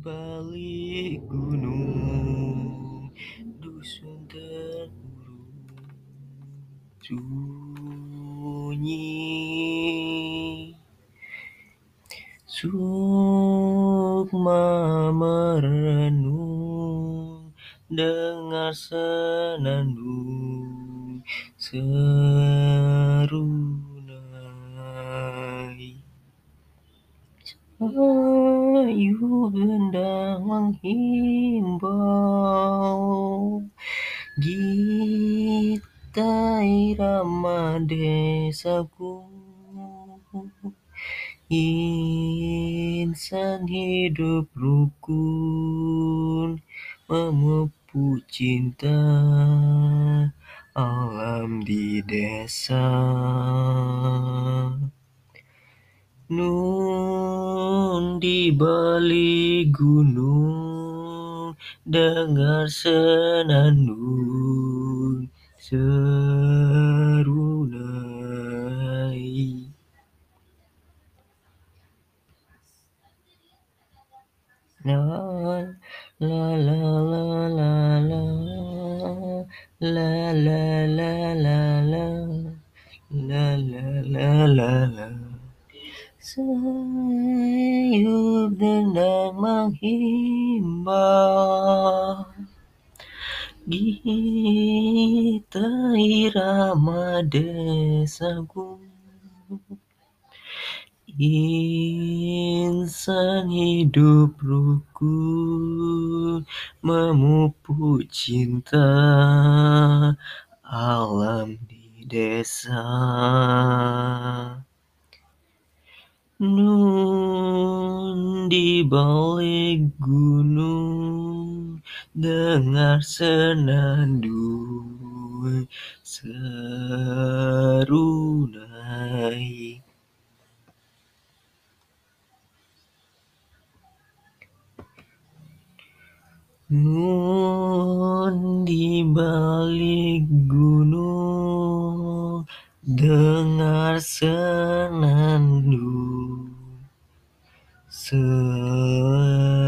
balik gunung dusun terkurung sunyi Sukma merenung dengar senandung serunai Sayu gendang menghimbau Gita irama desaku. Insan hidup rukun Memupuk cinta alam di desa. Nun di balik gunung Dengar senandung serunai la la la la la La la la la la La la la la la Sayup gendang menghimbau. Gita irama desaku. Insan hidup rukun Memupuk cinta alam di desa Nun di balik gunung Dengar senandung serunai Nun di balik gunung Dengar senandung serunai